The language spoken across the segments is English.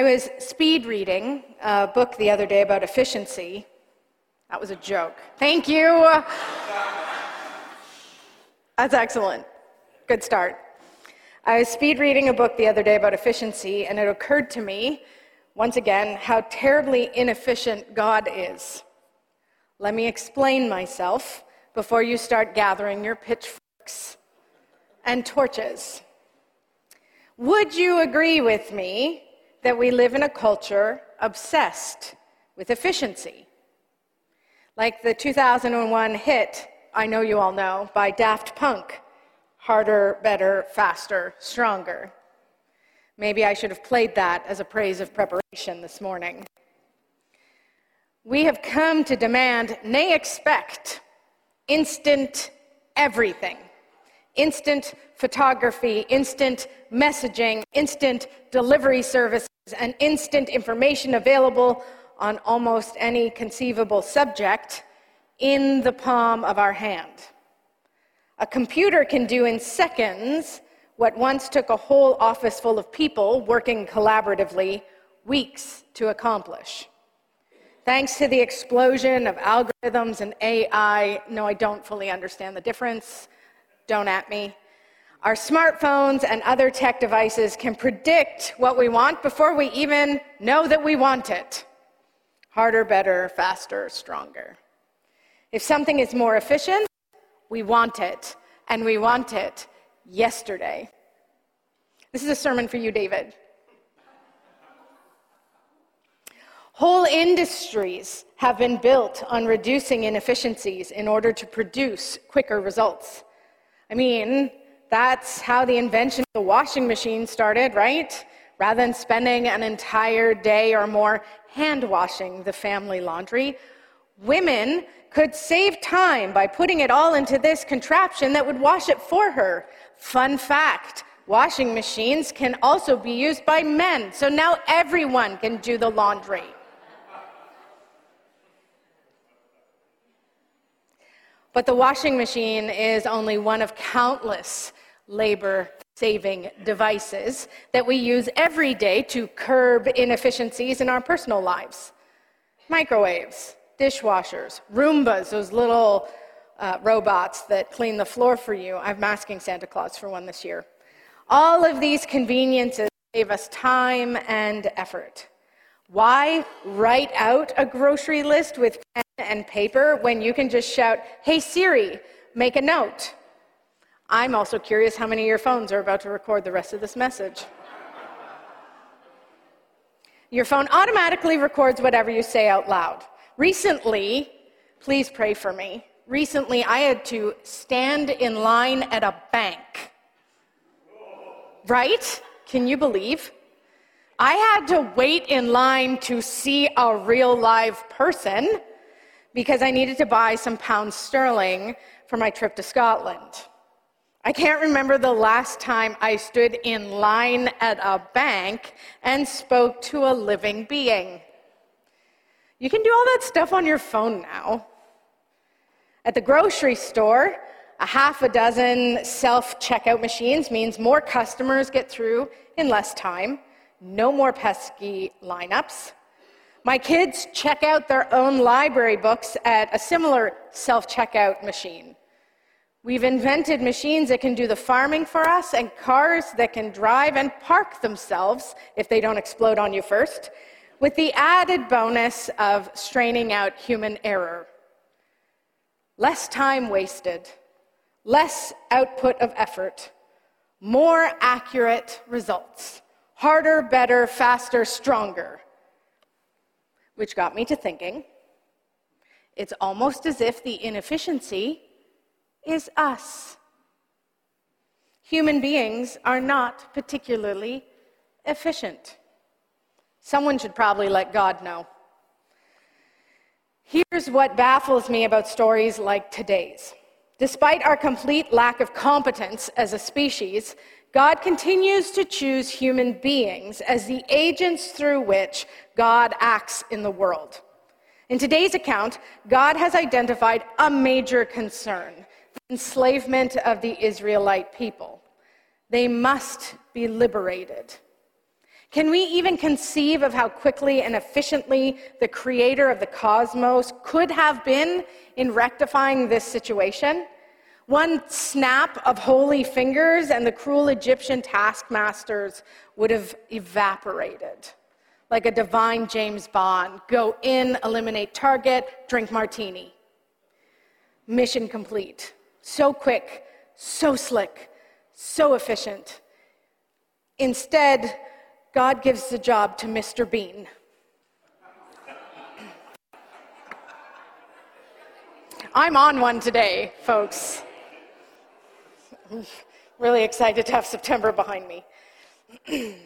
I was speed reading a book the other day about efficiency. That was a joke. Thank you. That's excellent. Good start. I was speed reading a book the other day about efficiency, and it occurred to me, once again, how terribly inefficient God is. Let me explain myself before you start gathering your pitchforks and torches. Would you agree with me that we live in a culture obsessed with efficiency. Like the 2001 hit, I Know You All Know, by Daft Punk Harder, Better, Faster, Stronger. Maybe I should have played that as a praise of preparation this morning. We have come to demand, nay, expect, instant everything instant photography, instant messaging, instant delivery services, and instant information available on almost any conceivable subject in the palm of our hand. A computer can do in seconds what once took a whole office full of people working collaboratively weeks to accomplish. Thanks to the explosion of algorithms and AI, no, I don't fully understand the difference don't at me. Our smartphones and other tech devices can predict what we want before we even know that we want it. Harder, better, faster, stronger. If something is more efficient, we want it, and we want it yesterday. This is a sermon for you, David. Whole industries have been built on reducing inefficiencies in order to produce quicker results. I mean, that's how the invention of the washing machine started, right? Rather than spending an entire day or more hand washing the family laundry, women could save time by putting it all into this contraption that would wash it for her. Fun fact washing machines can also be used by men, so now everyone can do the laundry. But the washing machine is only one of countless labor saving devices that we use every day to curb inefficiencies in our personal lives. Microwaves, dishwashers, Roombas, those little uh, robots that clean the floor for you. I'm asking Santa Claus for one this year. All of these conveniences save us time and effort. Why write out a grocery list with pen and paper when you can just shout, Hey Siri, make a note? I'm also curious how many of your phones are about to record the rest of this message. your phone automatically records whatever you say out loud. Recently, please pray for me. Recently, I had to stand in line at a bank. Right? Can you believe? I had to wait in line to see a real live person because I needed to buy some pounds sterling for my trip to Scotland. I can't remember the last time I stood in line at a bank and spoke to a living being. You can do all that stuff on your phone now. At the grocery store, a half a dozen self checkout machines means more customers get through in less time no more pesky lineups. My kids check out their own library books at a similar self checkout machine. We've invented machines that can do the farming for us and cars that can drive and park themselves if they don't explode on you first, with the added bonus of straining out human error. Less time wasted, less output of effort, more accurate results harder, better, faster, stronger. Which got me to thinking it's almost as if the inefficiency is us. Human beings are not particularly efficient. Someone should probably let God know. Here's what baffles me about stories like today's. Despite our complete lack of competence as a species, God continues to choose human beings as the agents through which God acts in the world. In today's account, God has identified a major concern the enslavement of the Israelite people. They must be liberated. Can we even conceive of how quickly and efficiently the creator of the cosmos could have been in rectifying this situation? One snap of holy fingers, and the cruel Egyptian taskmasters would have evaporated. Like a divine James Bond go in, eliminate target, drink martini. Mission complete. So quick, so slick, so efficient. Instead, God gives the job to Mr. Bean. I'm on one today, folks. Really excited to have September behind me.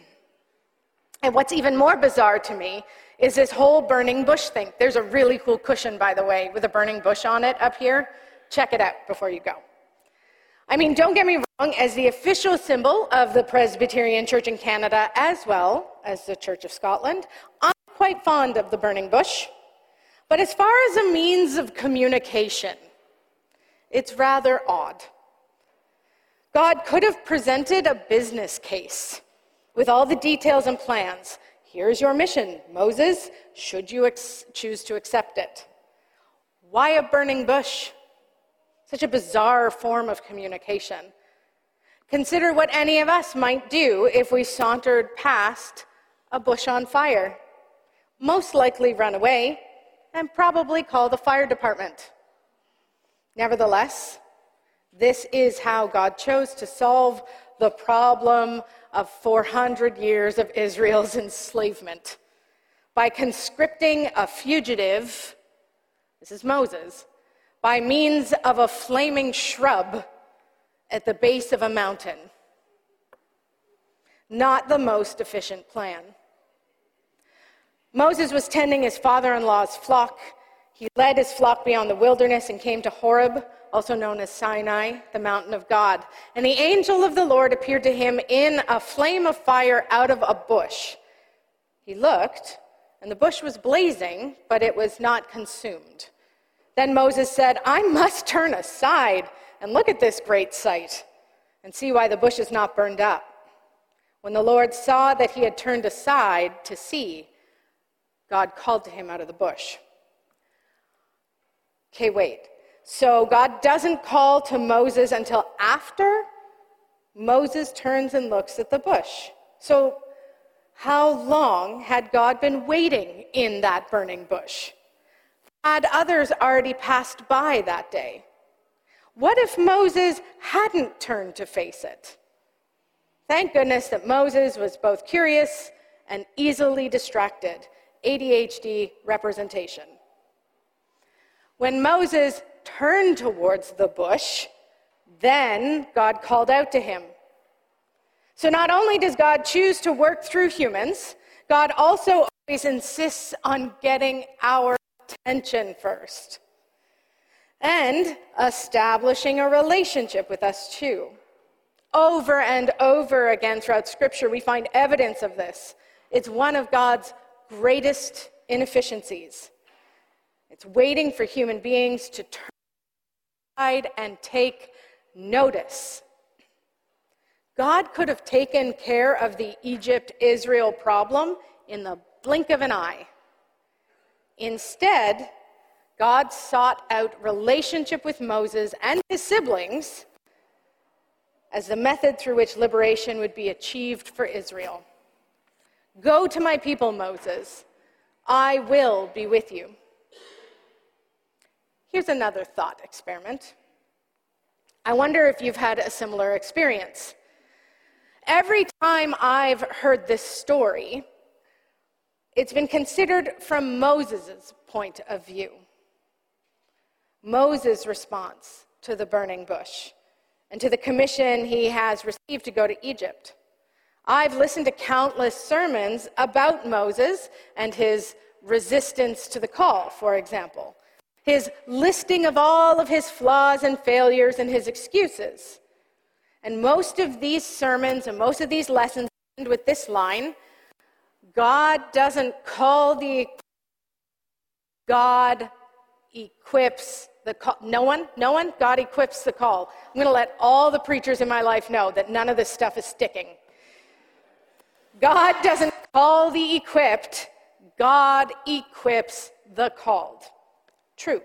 and what's even more bizarre to me is this whole burning bush thing. There's a really cool cushion, by the way, with a burning bush on it up here. Check it out before you go. I mean, don't get me wrong, as the official symbol of the Presbyterian Church in Canada, as well as the Church of Scotland, I'm quite fond of the burning bush. But as far as a means of communication, it's rather odd. God could have presented a business case with all the details and plans. Here's your mission, Moses, should you ex- choose to accept it. Why a burning bush? Such a bizarre form of communication. Consider what any of us might do if we sauntered past a bush on fire. Most likely run away and probably call the fire department. Nevertheless, this is how God chose to solve the problem of 400 years of Israel's enslavement by conscripting a fugitive, this is Moses, by means of a flaming shrub at the base of a mountain. Not the most efficient plan. Moses was tending his father in law's flock. He led his flock beyond the wilderness and came to Horeb, also known as Sinai, the mountain of God. And the angel of the Lord appeared to him in a flame of fire out of a bush. He looked, and the bush was blazing, but it was not consumed. Then Moses said, I must turn aside and look at this great sight and see why the bush is not burned up. When the Lord saw that he had turned aside to see, God called to him out of the bush. Okay, wait. So God doesn't call to Moses until after Moses turns and looks at the bush. So, how long had God been waiting in that burning bush? Had others already passed by that day? What if Moses hadn't turned to face it? Thank goodness that Moses was both curious and easily distracted. ADHD representation. When Moses turned towards the bush, then God called out to him. So not only does God choose to work through humans, God also always insists on getting our attention first. And establishing a relationship with us too. Over and over again throughout Scripture, we find evidence of this. It's one of God's greatest inefficiencies. It's waiting for human beings to turn and take notice. God could have taken care of the Egypt Israel problem in the blink of an eye. Instead, God sought out relationship with Moses and his siblings as the method through which liberation would be achieved for Israel. Go to my people, Moses. I will be with you. Here's another thought experiment. I wonder if you've had a similar experience. Every time I've heard this story, it's been considered from Moses' point of view. Moses' response to the burning bush and to the commission he has received to go to Egypt. I've listened to countless sermons about Moses and his resistance to the call, for example, his listing of all of his flaws and failures and his excuses. And most of these sermons and most of these lessons end with this line God doesn't call the God equips the call. No one? No one? God equips the call. I'm going to let all the preachers in my life know that none of this stuff is sticking. God doesn't call the equipped, God equips the called. True.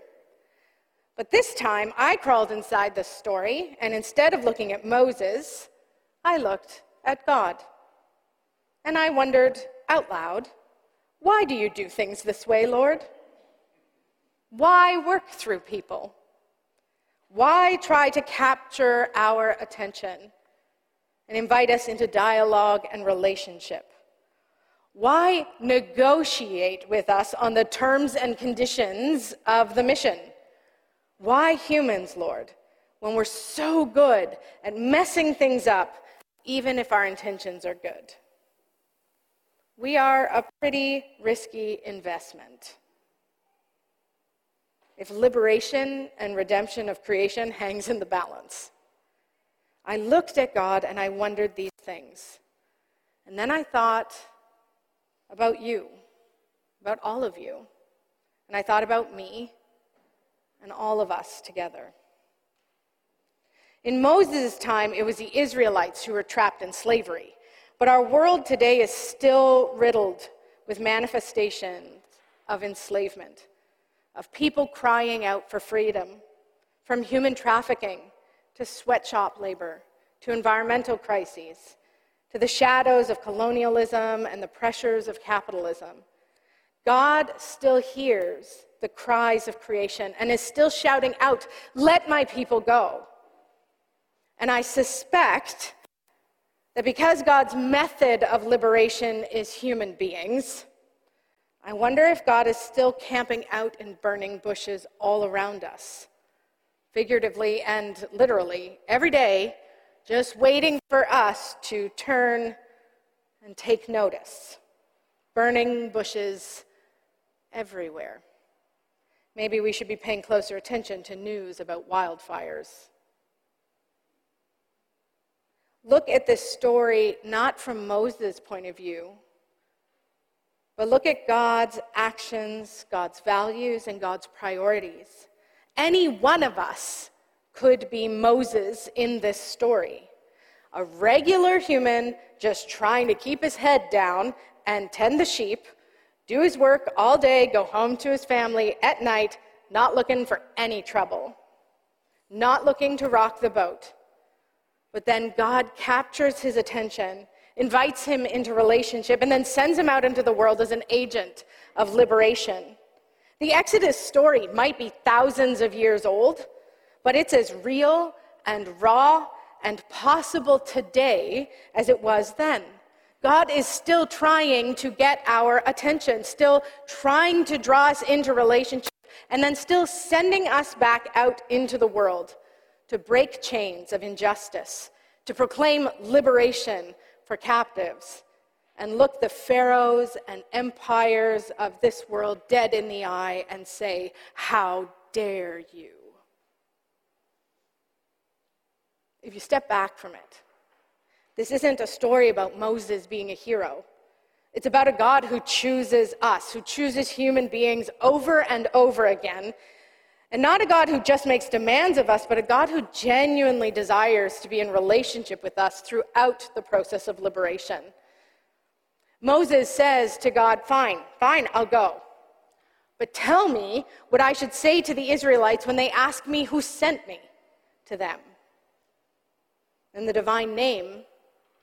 But this time, I crawled inside the story, and instead of looking at Moses, I looked at God. And I wondered out loud, why do you do things this way, Lord? Why work through people? Why try to capture our attention and invite us into dialogue and relationship? Why negotiate with us on the terms and conditions of the mission? Why humans, Lord, when we're so good at messing things up, even if our intentions are good? We are a pretty risky investment. If liberation and redemption of creation hangs in the balance. I looked at God and I wondered these things. And then I thought, about you, about all of you. And I thought about me and all of us together. In Moses' time, it was the Israelites who were trapped in slavery. But our world today is still riddled with manifestations of enslavement, of people crying out for freedom, from human trafficking to sweatshop labor to environmental crises to the shadows of colonialism and the pressures of capitalism, God still hears the cries of creation and is still shouting out, Let my people go. And I suspect that because God's method of liberation is human beings, I wonder if God is still camping out in burning bushes all around us, figuratively and literally, every day just waiting for us to turn and take notice. Burning bushes everywhere. Maybe we should be paying closer attention to news about wildfires. Look at this story not from Moses' point of view, but look at God's actions, God's values, and God's priorities. Any one of us could be Moses in this story. A regular human just trying to keep his head down and tend the sheep, do his work all day, go home to his family at night, not looking for any trouble, not looking to rock the boat. But then God captures his attention, invites him into relationship, and then sends him out into the world as an agent of liberation. The Exodus story might be thousands of years old, but it's as real and raw and possible today as it was then. God is still trying to get our attention, still trying to draw us into relationship, and then still sending us back out into the world to break chains of injustice, to proclaim liberation for captives, and look the pharaohs and empires of this world dead in the eye and say, How dare you? If you step back from it. This isn't a story about Moses being a hero. It's about a God who chooses us, who chooses human beings over and over again. And not a God who just makes demands of us, but a God who genuinely desires to be in relationship with us throughout the process of liberation. Moses says to God, Fine, fine, I'll go. But tell me what I should say to the Israelites when they ask me who sent me to them. And the divine name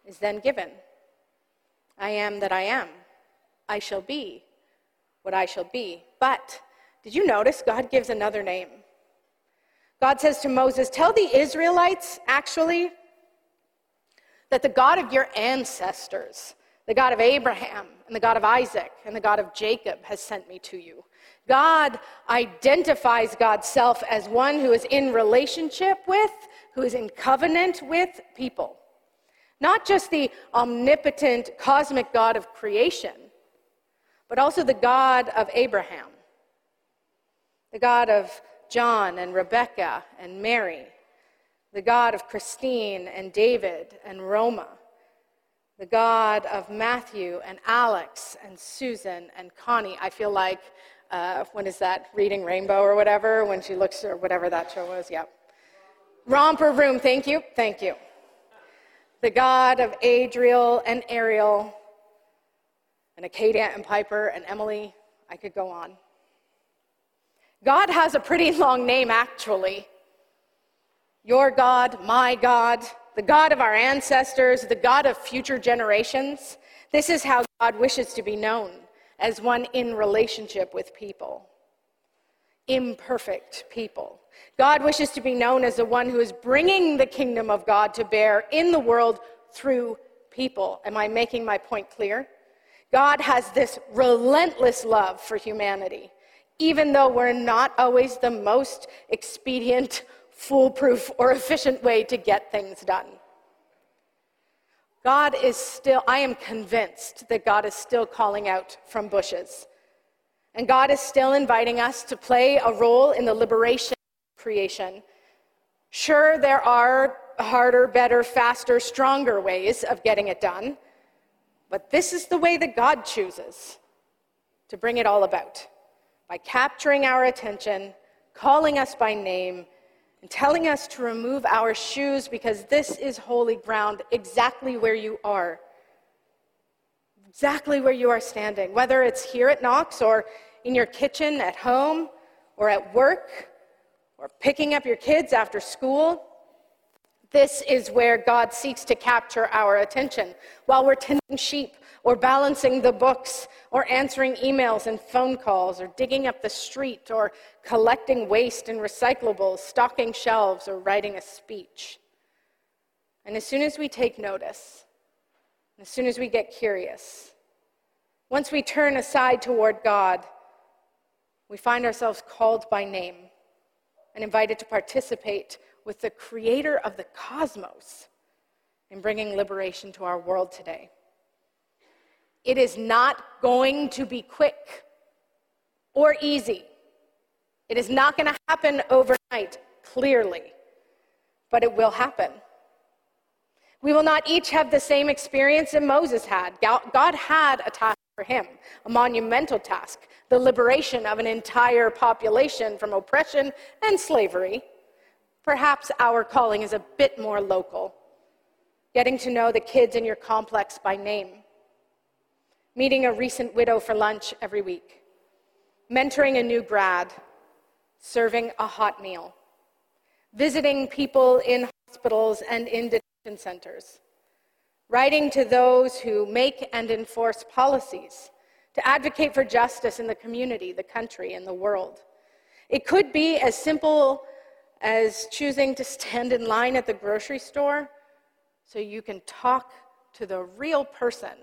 is then given I am that I am. I shall be what I shall be. But did you notice God gives another name? God says to Moses, Tell the Israelites, actually, that the God of your ancestors, the God of Abraham and the God of Isaac and the God of Jacob, has sent me to you. God identifies God's self as one who is in relationship with who is in covenant with people. Not just the omnipotent cosmic God of creation, but also the God of Abraham, the God of John and Rebecca and Mary, the God of Christine and David and Roma, the God of Matthew and Alex and Susan and Connie. I feel like, uh, when is that, Reading Rainbow or whatever, when she looks, or whatever that show was, yep. Romper room, thank you, thank you. The God of Adriel and Ariel, and Acadia and Piper and Emily. I could go on. God has a pretty long name, actually. Your God, my God, the God of our ancestors, the God of future generations. This is how God wishes to be known as one in relationship with people. Imperfect people. God wishes to be known as the one who is bringing the kingdom of God to bear in the world through people. Am I making my point clear? God has this relentless love for humanity, even though we're not always the most expedient, foolproof, or efficient way to get things done. God is still, I am convinced that God is still calling out from bushes. And God is still inviting us to play a role in the liberation of creation. Sure, there are harder, better, faster, stronger ways of getting it done. But this is the way that God chooses to bring it all about by capturing our attention, calling us by name, and telling us to remove our shoes because this is holy ground exactly where you are. Exactly where you are standing, whether it's here at Knox or in your kitchen at home or at work or picking up your kids after school. This is where God seeks to capture our attention while we're tending sheep or balancing the books or answering emails and phone calls or digging up the street or collecting waste and recyclables, stocking shelves, or writing a speech. And as soon as we take notice, as soon as we get curious, once we turn aside toward God, we find ourselves called by name and invited to participate with the creator of the cosmos in bringing liberation to our world today. It is not going to be quick or easy. It is not going to happen overnight, clearly, but it will happen. We will not each have the same experience that Moses had. God had a task for him, a monumental task the liberation of an entire population from oppression and slavery Perhaps our calling is a bit more local, getting to know the kids in your complex by name, meeting a recent widow for lunch every week, mentoring a new grad, serving a hot meal, visiting people in hospitals and in detention centers, writing to those who make and enforce policies to advocate for justice in the community, the country, and the world. It could be as simple as choosing to stand in line at the grocery store so you can talk to the real person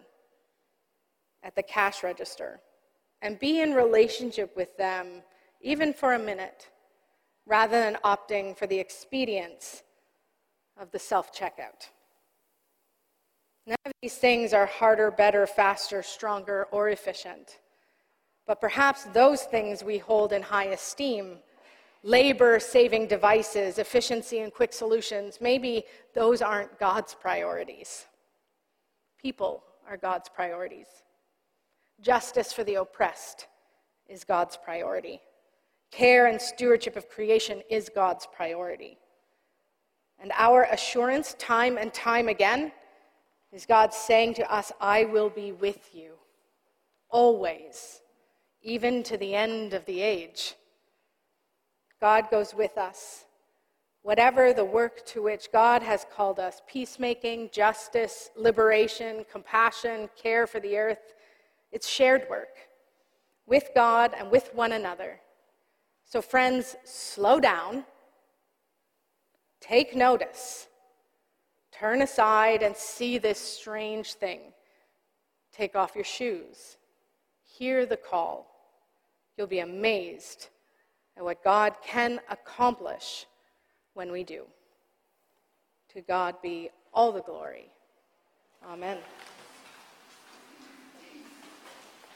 at the cash register and be in relationship with them even for a minute rather than opting for the expedience of the self checkout. None of these things are harder, better, faster, stronger, or efficient. But perhaps those things we hold in high esteem labor saving devices, efficiency, and quick solutions, maybe those aren't God's priorities. People are God's priorities. Justice for the oppressed is God's priority. Care and stewardship of creation is God's priority. And our assurance, time and time again, is God saying to us, I will be with you always, even to the end of the age. God goes with us. Whatever the work to which God has called us peacemaking, justice, liberation, compassion, care for the earth it's shared work with God and with one another. So, friends, slow down, take notice, turn aside and see this strange thing. Take off your shoes, hear the call. You'll be amazed and what God can accomplish when we do. To God be all the glory. Amen.